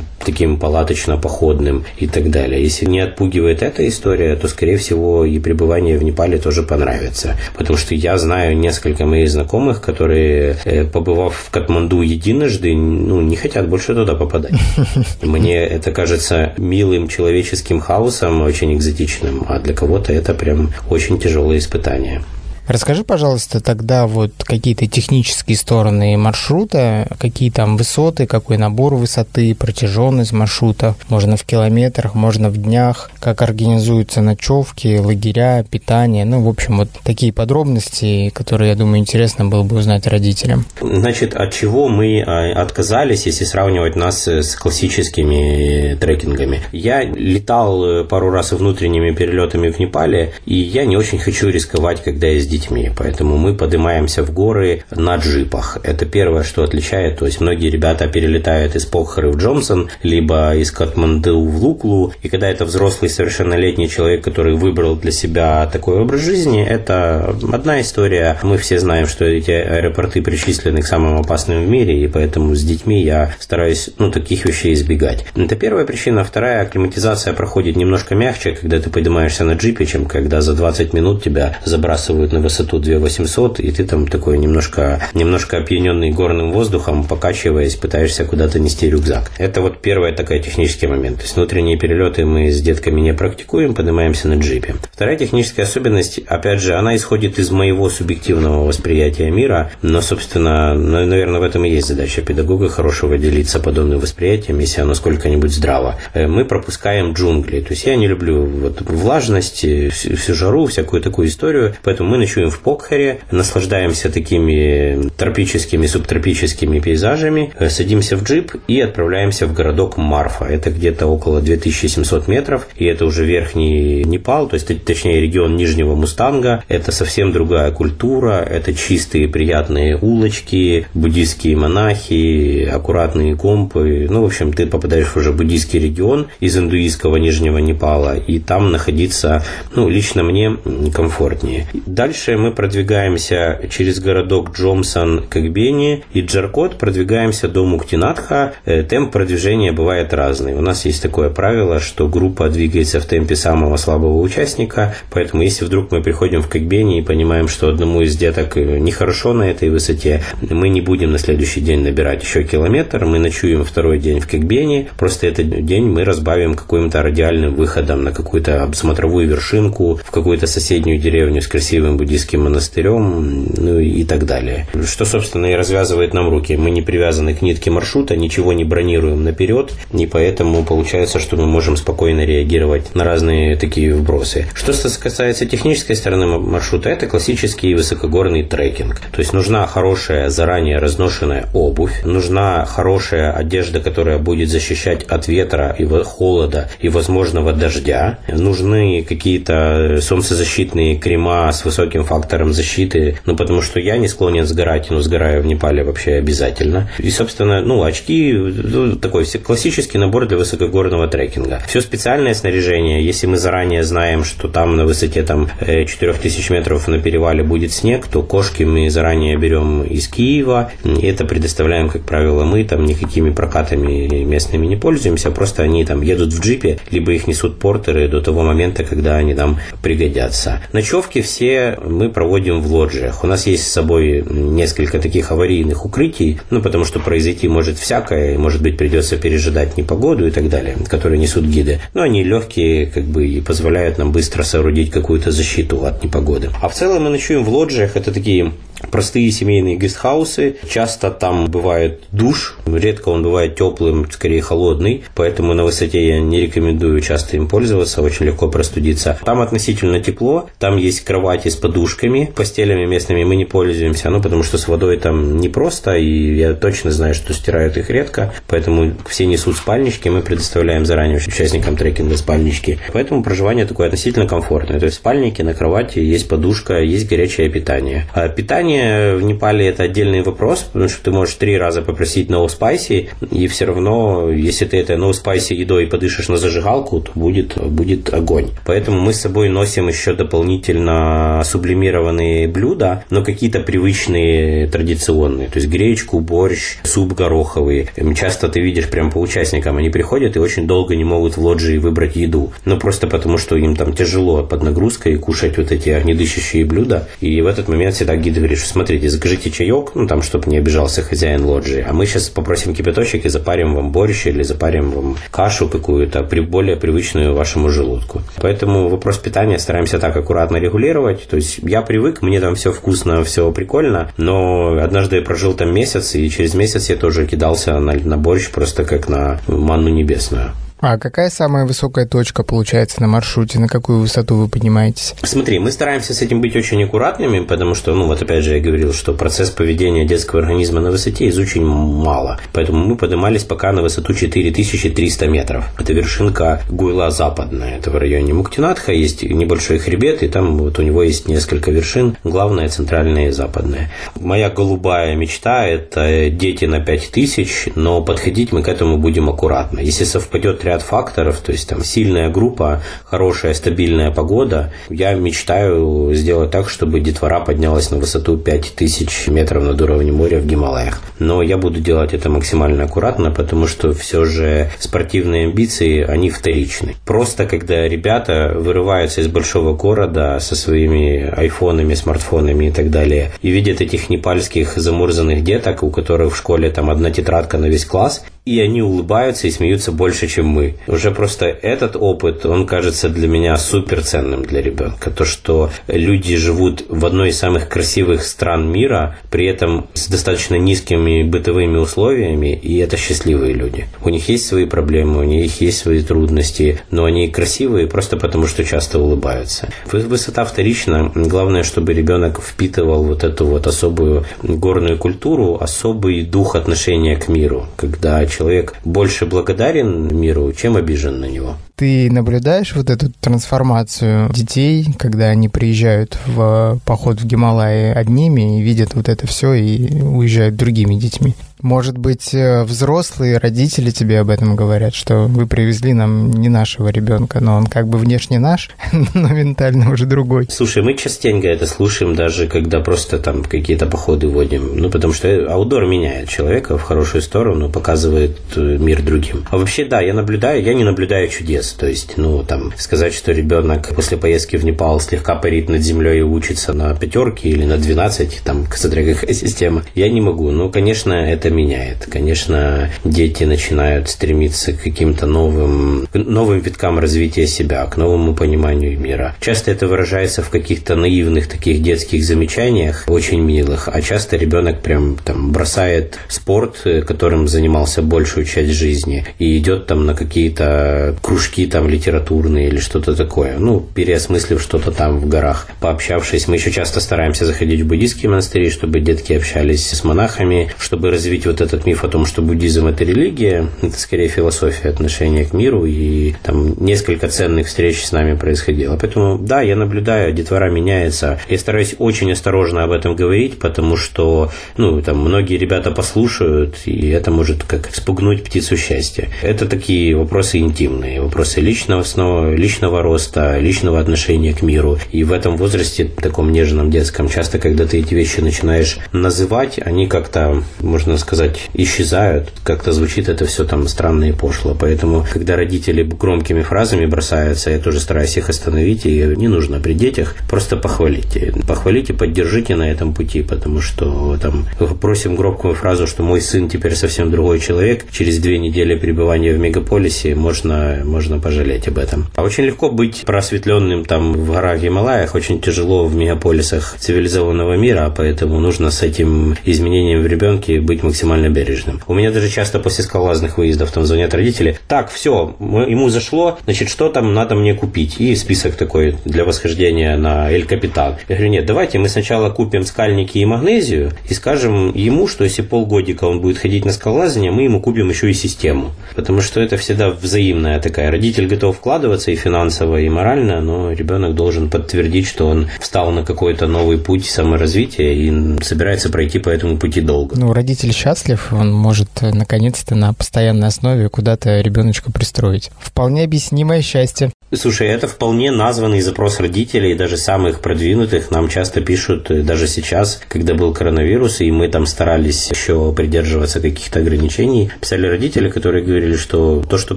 таким палаточно-походным и так далее. Если не отпугивает эта история, то, скорее всего, и пребывание в Непале тоже понравится. Потому что я знаю несколько моих знакомых, которые, э, побывав в Катманду единожды, ну, не хотят больше туда попадать. Мне это кажется милым человеческим хаосом, очень экзотичным, а для кого-то это прям очень тяжелое испытание. Расскажи, пожалуйста, тогда вот какие-то технические стороны маршрута, какие там высоты, какой набор высоты, протяженность маршрута, можно в километрах, можно в днях, как организуются ночевки, лагеря, питание, ну, в общем, вот такие подробности, которые, я думаю, интересно было бы узнать родителям. Значит, от чего мы а, отказались, если сравнивать нас с классическими трекингами? Я летал э, пару раз внутренними перелетами в Непале, и я не очень хочу рисковать, когда я детьми. Поэтому мы поднимаемся в горы на джипах. Это первое, что отличает. То есть многие ребята перелетают из Похары в Джонсон, либо из Катманду в Луклу. И когда это взрослый совершеннолетний человек, который выбрал для себя такой образ жизни, это одна история. Мы все знаем, что эти аэропорты причислены к самым опасным в мире, и поэтому с детьми я стараюсь ну, таких вещей избегать. Это первая причина. Вторая, акклиматизация проходит немножко мягче, когда ты поднимаешься на джипе, чем когда за 20 минут тебя забрасывают на высоту 2800, и ты там такой немножко, немножко опьяненный горным воздухом, покачиваясь, пытаешься куда-то нести рюкзак. Это вот первая такая технический момент. То есть внутренние перелеты мы с детками не практикуем, поднимаемся на джипе. Вторая техническая особенность, опять же, она исходит из моего субъективного восприятия мира, но, собственно, наверное, в этом и есть задача педагога хорошего делиться подобным восприятием, если оно сколько-нибудь здраво. Э, мы пропускаем джунгли. То есть я не люблю вот влажность, всю, всю жару, всякую такую историю, поэтому мы ночуем в Покхаре, наслаждаемся такими тропическими, субтропическими пейзажами, э, садимся в джип и отправляемся в городок Марфа. Это где-то около 2700 метров, и это уже верхний Непал, то есть точнее регион Нижнего Мустанга. Это совсем другая культура, это чистые приятные улочки, буддийские монахи, аккуратные компы. Ну, в общем, ты попадаешь в уже буддийский регион из индуистского Нижнего Непала, и там находиться, ну, лично мне комфортнее. Дальше Дальше мы продвигаемся через городок Джомсон, Кагбени и Джаркот, продвигаемся до Муктинатха. Э, темп продвижения бывает разный. У нас есть такое правило, что группа двигается в темпе самого слабого участника, поэтому если вдруг мы приходим в Кагбени и понимаем, что одному из деток э, нехорошо на этой высоте, мы не будем на следующий день набирать еще километр, мы ночуем второй день в Кагбени, просто этот день мы разбавим каким-то радиальным выходом на какую-то смотровую вершинку, в какую-то соседнюю деревню с красивым буддийским монастырем, ну и так далее. Что, собственно, и развязывает нам руки. Мы не привязаны к нитке маршрута, ничего не бронируем наперед, и поэтому получается, что мы можем спокойно реагировать на разные такие вбросы. Что касается технической стороны маршрута, это классический высокогорный трекинг. То есть нужна хорошая заранее разношенная обувь, нужна хорошая одежда, которая будет защищать от ветра и холода и возможного дождя, нужны какие-то солнцезащитные крема с высоким высоким фактором защиты, ну, потому что я не склонен сгорать, но сгораю в Непале вообще обязательно. И, собственно, ну, очки, ну, такой классический набор для высокогорного трекинга. Все специальное снаряжение, если мы заранее знаем, что там на высоте там 4000 э, метров на перевале будет снег, то кошки мы заранее берем из Киева, и это предоставляем, как правило, мы, там никакими прокатами местными не пользуемся, просто они там едут в джипе, либо их несут портеры до того момента, когда они там пригодятся. Ночевки все мы проводим в лоджиях. У нас есть с собой несколько таких аварийных укрытий, ну, потому что произойти может всякое, может быть, придется пережидать непогоду и так далее, которые несут гиды. Но они легкие, как бы, и позволяют нам быстро соорудить какую-то защиту от непогоды. А в целом мы ночуем в лоджиях. Это такие простые семейные гестхаусы. Часто там бывает душ, редко он бывает теплым, скорее холодный, поэтому на высоте я не рекомендую часто им пользоваться, очень легко простудиться. Там относительно тепло, там есть кровати с подушками, постелями местными мы не пользуемся, ну потому что с водой там непросто, и я точно знаю, что стирают их редко, поэтому все несут спальнички, мы предоставляем заранее участникам трекинга спальнички. Поэтому проживание такое относительно комфортное. То есть спальники на кровати, есть подушка, есть горячее питание. А питание питание в Непале это отдельный вопрос, потому что ты можешь три раза попросить no spicy, и все равно, если ты это no spicy едой подышишь на зажигалку, то будет, будет огонь. Поэтому мы с собой носим еще дополнительно сублимированные блюда, но какие-то привычные, традиционные. То есть гречку, борщ, суп гороховый. Часто ты видишь прям по участникам, они приходят и очень долго не могут в лоджии выбрать еду. Ну, просто потому, что им там тяжело под нагрузкой кушать вот эти огнедышащие блюда. И в этот момент всегда гид говорит, говоришь, смотрите, закажите чаек, ну там, чтобы не обижался хозяин лоджии, а мы сейчас попросим кипяточек и запарим вам борщ или запарим вам кашу какую-то, при более привычную вашему желудку. Поэтому вопрос питания стараемся так аккуратно регулировать. То есть я привык, мне там все вкусно, все прикольно, но однажды я прожил там месяц, и через месяц я тоже кидался на, на борщ просто как на манну небесную. А какая самая высокая точка получается на маршруте? На какую высоту вы поднимаетесь? Смотри, мы стараемся с этим быть очень аккуратными, потому что, ну вот опять же я говорил, что процесс поведения детского организма на высоте изучен мало. Поэтому мы поднимались пока на высоту 4300 метров. Это вершинка Гуйла западная. Это в районе Муктинатха. Есть небольшой хребет, и там вот у него есть несколько вершин. Главная, центральная и западная. Моя голубая мечта – это дети на 5000, но подходить мы к этому будем аккуратно. Если совпадет ряд факторов, то есть там сильная группа, хорошая стабильная погода. Я мечтаю сделать так, чтобы детвора поднялась на высоту 5000 метров над уровнем моря в Гималаях. Но я буду делать это максимально аккуратно, потому что все же спортивные амбиции, они вторичны. Просто когда ребята вырываются из большого города со своими айфонами, смартфонами и так далее, и видят этих непальских замурзанных деток, у которых в школе там одна тетрадка на весь класс, и они улыбаются и смеются больше, чем мы. Уже просто этот опыт, он кажется для меня супер ценным для ребенка. То, что люди живут в одной из самых красивых стран мира, при этом с достаточно низкими бытовыми условиями, и это счастливые люди. У них есть свои проблемы, у них есть свои трудности, но они красивые просто потому, что часто улыбаются. Высота вторична. Главное, чтобы ребенок впитывал вот эту вот особую горную культуру, особый дух отношения к миру, когда человек больше благодарен миру, чем обижен на него. Ты наблюдаешь вот эту трансформацию детей, когда они приезжают в поход в Гималаи одними и видят вот это все и уезжают другими детьми? Может быть, э, взрослые родители тебе об этом говорят, что вы привезли нам не нашего ребенка, но он как бы внешне наш, но ментально уже другой. Слушай, мы частенько это слушаем, даже когда просто там какие-то походы водим. Ну, потому что аудор меняет человека в хорошую сторону, показывает э, мир другим. А вообще, да, я наблюдаю, я не наблюдаю чудес. То есть, ну, там, сказать, что ребенок после поездки в Непал слегка парит над землей и учится на пятерке или на 12, там, смотря какая система, я не могу. Ну, конечно, это меняет. Конечно, дети начинают стремиться к каким-то новым, новым виткам развития себя, к новому пониманию мира. Часто это выражается в каких-то наивных таких детских замечаниях, очень милых, а часто ребенок прям там бросает спорт, которым занимался большую часть жизни, и идет там на какие-то кружки там литературные или что-то такое. Ну, переосмыслив что-то там в горах, пообщавшись. Мы еще часто стараемся заходить в буддийские монастыри, чтобы детки общались с монахами, чтобы развить развить вот этот миф о том, что буддизм это религия, это скорее философия отношения к миру, и там несколько ценных встреч с нами происходило. Поэтому, да, я наблюдаю, детвора меняется. Я стараюсь очень осторожно об этом говорить, потому что, ну, там, многие ребята послушают, и это может как спугнуть птицу счастья. Это такие вопросы интимные, вопросы личного снова, личного роста, личного отношения к миру. И в этом возрасте, таком нежном детском, часто, когда ты эти вещи начинаешь называть, они как-то, можно сказать, сказать, исчезают. Как-то звучит это все там странно и пошло. Поэтому, когда родители громкими фразами бросаются, я тоже стараюсь их остановить, и не нужно при детях, просто похвалите. Похвалите, поддержите на этом пути, потому что там просим громкую фразу, что мой сын теперь совсем другой человек, через две недели пребывания в мегаполисе можно, можно пожалеть об этом. А очень легко быть просветленным там в горах Гималаях, очень тяжело в мегаполисах цивилизованного мира, поэтому нужно с этим изменением в ребенке быть максимально бережным. У меня даже часто после скалазных выездов там звонят родители, так, все, ему зашло, значит, что там надо мне купить? И список такой для восхождения на Эль Капитан. Я говорю, нет, давайте мы сначала купим скальники и магнезию и скажем ему, что если полгодика он будет ходить на скалолазание, мы ему купим еще и систему. Потому что это всегда взаимная такая. Родитель готов вкладываться и финансово, и морально, но ребенок должен подтвердить, что он встал на какой-то новый путь саморазвития и собирается пройти по этому пути долго. Ну, родитель счастлив, он может э, наконец-то на постоянной основе куда-то ребеночка пристроить. Вполне объяснимое счастье. Слушай, это вполне названный запрос родителей, даже самых продвинутых. Нам часто пишут, э, даже сейчас, когда был коронавирус, и мы там старались еще придерживаться каких-то ограничений, писали родители, которые говорили, что то, что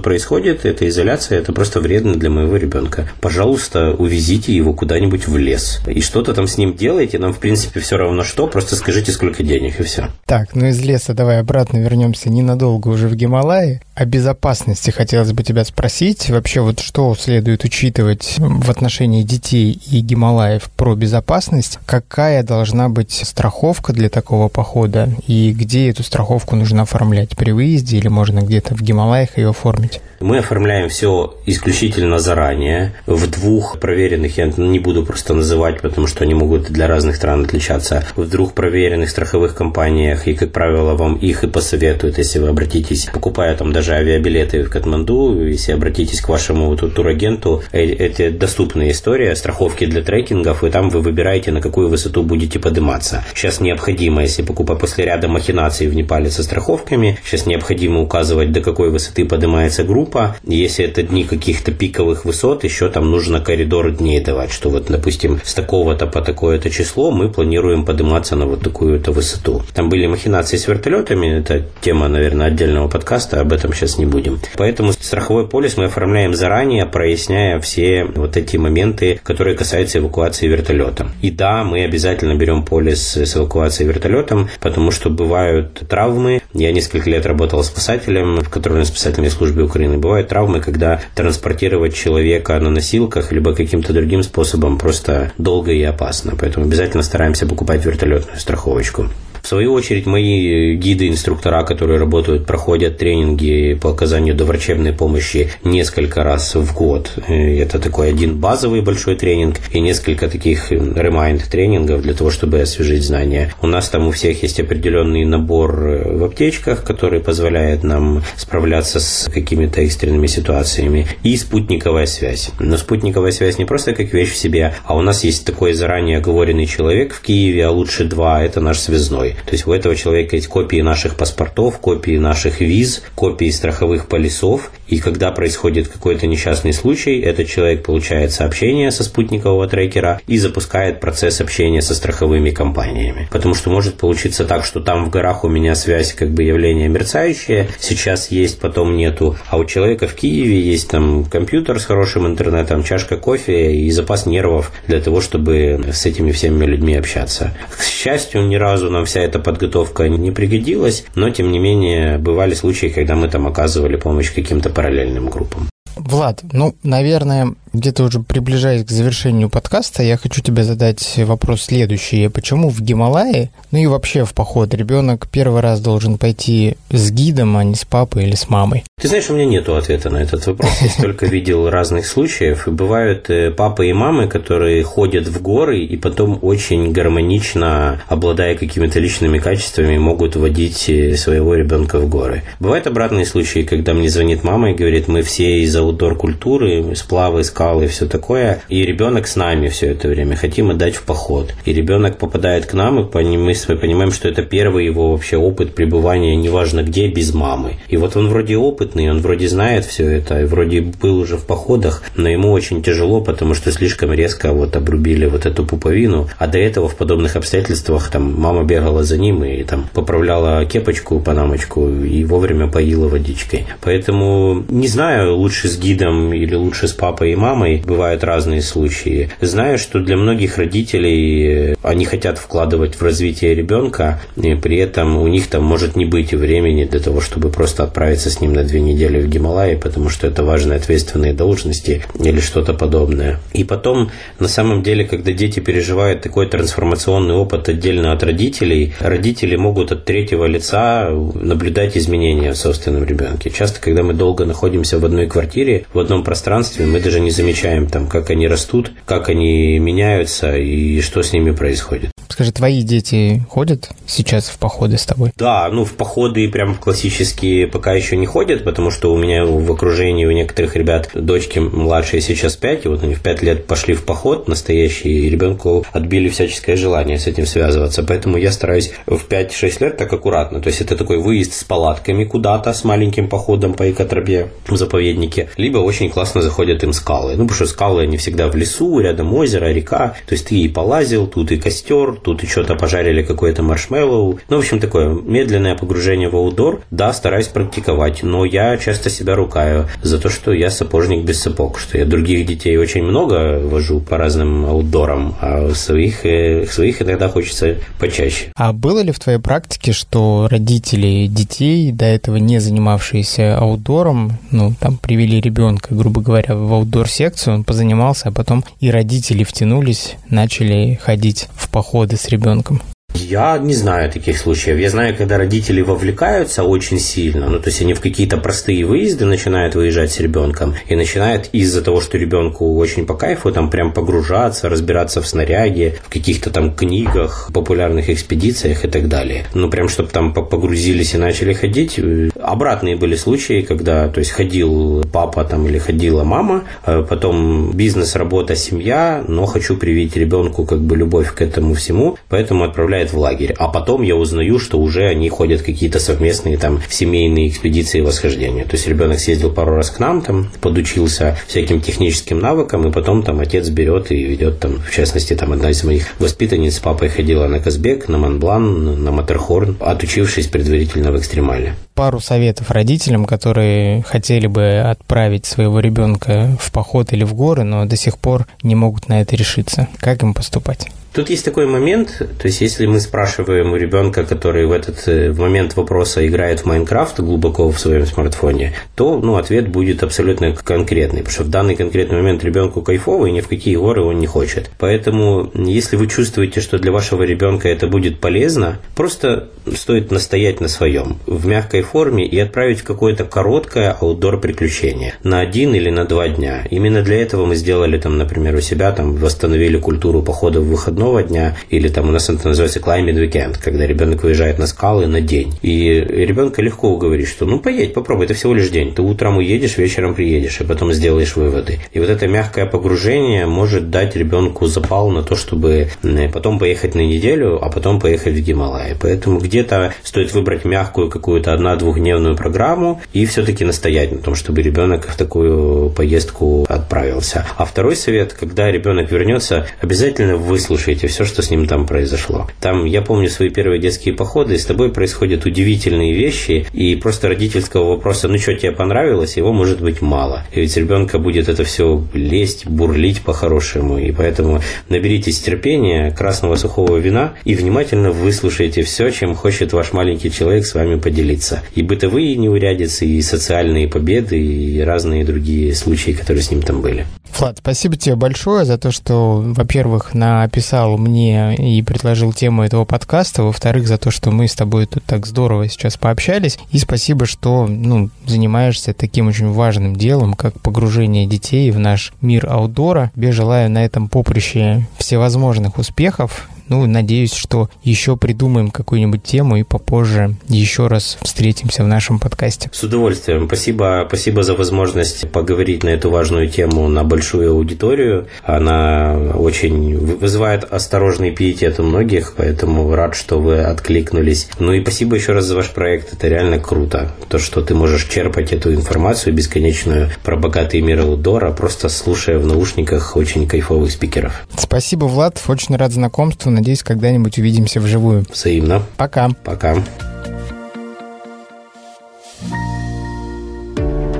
происходит, это изоляция, это просто вредно для моего ребенка. Пожалуйста, увезите его куда-нибудь в лес. И что-то там с ним делайте, нам в принципе все равно что, просто скажите, сколько денег, и все. Так, ну из леса давай обратно вернемся ненадолго уже в Гималаи. О безопасности хотелось бы тебя спросить. Вообще, вот что следует учитывать в отношении детей и Гималаев про безопасность? Какая должна быть страховка для такого похода? И где эту страховку нужно оформлять? При выезде или можно где-то в Гималаях ее оформить? Мы оформляем все исключительно заранее. В двух проверенных, я не буду просто называть, потому что они могут для разных стран отличаться, в двух проверенных страховых компаниях, и, как правило, вам их и посоветуют, если вы обратитесь, покупая там даже авиабилеты в Катманду, если обратитесь к вашему вот, турагенту, э, это доступная история, страховки для трекингов, и там вы выбираете, на какую высоту будете подниматься. Сейчас необходимо, если покупать после ряда махинаций в Непале со страховками, сейчас необходимо указывать, до какой высоты поднимается группа. Если это дни каких-то пиковых высот, еще там нужно коридор дней давать, что вот, допустим, с такого-то по такое-то число мы планируем подниматься на вот такую-то высоту. Там были махинации с вертолетами, это тема, наверное, отдельного подкаста, об этом сейчас не будем. Поэтому страховой полис мы оформляем заранее, проясняя все вот эти моменты, которые касаются эвакуации вертолета. И да, мы обязательно берем полис с эвакуацией вертолетом, потому что бывают травмы. Я несколько лет работал спасателем в контрольно-спасательной службе Украины бывают травмы, когда транспортировать человека на носилках либо каким-то другим способом просто долго и опасно. Поэтому обязательно стараемся покупать вертолетную страховочку. В свою очередь, мои гиды-инструктора, которые работают, проходят тренинги по оказанию доврачебной помощи несколько раз в год. Это такой один базовый большой тренинг и несколько таких ремайнд-тренингов для того, чтобы освежить знания. У нас там у всех есть определенный набор в аптечках, который позволяет нам справляться с какими-то экстренными ситуациями. И спутниковая связь. Но спутниковая связь не просто как вещь в себе, а у нас есть такой заранее оговоренный человек в Киеве, а лучше два, это наш связной. То есть у этого человека есть копии наших паспортов, копии наших виз, копии страховых полисов. И когда происходит какой-то несчастный случай, этот человек получает сообщение со спутникового трекера и запускает процесс общения со страховыми компаниями. Потому что может получиться так, что там в горах у меня связь как бы явление мерцающее, сейчас есть, потом нету. А у человека в Киеве есть там компьютер с хорошим интернетом, чашка кофе и запас нервов для того, чтобы с этими всеми людьми общаться. К счастью, ни разу нам вся эта подготовка не пригодилась, но тем не менее бывали случаи, когда мы там оказывали помощь каким-то параллельным группам. Влад, ну, наверное, где-то уже приближаясь к завершению подкаста, я хочу тебе задать вопрос следующий. Почему в Гималае, ну и вообще в поход, ребенок первый раз должен пойти с гидом, а не с папой или с мамой? Ты знаешь, у меня нет ответа на этот вопрос. Я столько видел разных случаев. И бывают э, папы и мамы, которые ходят в горы и потом очень гармонично, обладая какими-то личными качествами, могут водить э, своего ребенка в горы. Бывают обратные случаи, когда мне звонит мама и говорит, мы все из аутдор культуры, сплавы, скалы, скалы и все такое. И ребенок с нами все это время. Хотим отдать в поход. И ребенок попадает к нам, и мы понимаем, что это первый его вообще опыт пребывания, неважно где, без мамы. И вот он вроде опытный, он вроде знает все это, и вроде был уже в походах, но ему очень тяжело, потому что слишком резко вот обрубили вот эту пуповину. А до этого в подобных обстоятельствах там мама бегала за ним и там поправляла кепочку, панамочку и вовремя поила водичкой. Поэтому не знаю, лучше с гидом или лучше с папой и мамой. Бывают разные случаи. Знаю, что для многих родителей э, они хотят вкладывать в развитие ребенка, и при этом у них там может не быть времени для того, чтобы просто отправиться с ним на две недели в Гималаи, потому что это важные ответственные должности или что-то подобное. И потом, на самом деле, когда дети переживают такой трансформационный опыт отдельно от родителей, родители могут от третьего лица наблюдать изменения в собственном ребенке. Часто, когда мы долго находимся в одной квартире, в одном пространстве, мы даже не замечаем, там, как они растут, как они меняются и что с ними происходит. Скажи, твои дети ходят сейчас в походы с тобой? Да, ну в походы прям классические пока еще не ходят, потому что у меня в окружении у некоторых ребят дочки младшие сейчас 5, и вот они в 5 лет пошли в поход настоящий, и ребенку отбили всяческое желание с этим связываться. Поэтому я стараюсь в 5-6 лет так аккуратно. То есть это такой выезд с палатками куда-то, с маленьким походом по экотропе в заповеднике, либо очень классно заходят им скалы. Ну, потому что скалы они всегда в лесу, рядом озеро, река. То есть ты и полазил, тут и костер, тут что-то пожарили, какое-то маршмеллоу. Ну, в общем, такое медленное погружение в аудор. Да, стараюсь практиковать, но я часто себя рукаю за то, что я сапожник без сапог, что я других детей очень много вожу по разным аутдорам, а своих, э, своих иногда хочется почаще. А было ли в твоей практике, что родители детей, до этого не занимавшиеся аутдором, ну, там, привели ребенка, грубо говоря, в аутдор-секцию, он позанимался, а потом и родители втянулись, начали ходить в походы с ребенком? Я не знаю таких случаев. Я знаю, когда родители вовлекаются очень сильно, ну то есть они в какие-то простые выезды начинают выезжать с ребенком и начинают из-за того, что ребенку очень по кайфу там прям погружаться, разбираться в снаряге, в каких-то там книгах, популярных экспедициях и так далее. Ну прям чтобы там погрузились и начали ходить. Обратные были случаи, когда то есть ходил папа там или ходила мама, а потом бизнес, работа, семья, но хочу привить ребенку как бы любовь к этому всему, поэтому отправляет отправляет в лагерь. А потом я узнаю, что уже они ходят какие-то совместные там семейные экспедиции восхождения. То есть ребенок съездил пару раз к нам, там подучился всяким техническим навыкам, и потом там отец берет и ведет там, в частности, там одна из моих воспитанниц с папой ходила на Казбек, на Монблан, на Матерхорн, отучившись предварительно в экстремале. Пару советов родителям, которые хотели бы отправить своего ребенка в поход или в горы, но до сих пор не могут на это решиться. Как им поступать? Тут есть такой момент, то есть если мы спрашиваем у ребенка, который в этот э, момент вопроса играет в Майнкрафт глубоко в своем смартфоне, то ну, ответ будет абсолютно конкретный, потому что в данный конкретный момент ребенку кайфово и ни в какие горы он не хочет. Поэтому, если вы чувствуете, что для вашего ребенка это будет полезно, просто стоит настоять на своем в мягкой форме и отправить какое-то короткое аутдор приключение на один или на два дня. Именно для этого мы сделали там, например, у себя там восстановили культуру похода в выходной выходного дня, или там у нас это называется climate weekend, когда ребенок выезжает на скалы на день. И ребенка легко уговорить, что ну поедь, попробуй, это всего лишь день. Ты утром уедешь, вечером приедешь, и потом сделаешь выводы. И вот это мягкое погружение может дать ребенку запал на то, чтобы потом поехать на неделю, а потом поехать в Гималай. Поэтому где-то стоит выбрать мягкую какую-то одна-двухдневную программу и все-таки настоять на том, чтобы ребенок в такую поездку отправился. А второй совет, когда ребенок вернется, обязательно выслушайте слушайте все, что с ним там произошло. Там, я помню свои первые детские походы, и с тобой происходят удивительные вещи, и просто родительского вопроса, ну что тебе понравилось, его может быть мало. И ведь ребенка будет это все лезть, бурлить по-хорошему, и поэтому наберитесь терпения, красного сухого вина и внимательно выслушайте все, чем хочет ваш маленький человек с вами поделиться. И бытовые неурядицы, и социальные победы, и разные другие случаи, которые с ним там были. Влад, спасибо тебе большое за то, что, во-первых, написал мне и предложил тему этого подкаста, во-вторых, за то, что мы с тобой тут так здорово сейчас пообщались, и спасибо, что ну, занимаешься таким очень важным делом, как погружение детей в наш мир аутдора. Тебе желаю на этом поприще всевозможных успехов, Ну, надеюсь, что еще придумаем какую-нибудь тему и попозже еще раз встретимся в нашем подкасте. С удовольствием. Спасибо, спасибо за возможность поговорить на эту важную тему на большую аудиторию. Она очень вызывает осторожный пиетет у многих, поэтому рад, что вы откликнулись. Ну и спасибо еще раз за ваш проект. Это реально круто. То, что ты можешь черпать эту информацию бесконечную про богатый мир аудора, просто слушая в наушниках очень кайфовых спикеров. Спасибо, Влад. Очень рад знакомству. Надеюсь, когда-нибудь увидимся вживую. Взаимно. Пока. Пока.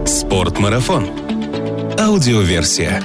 Спортмарафон. Аудиоверсия.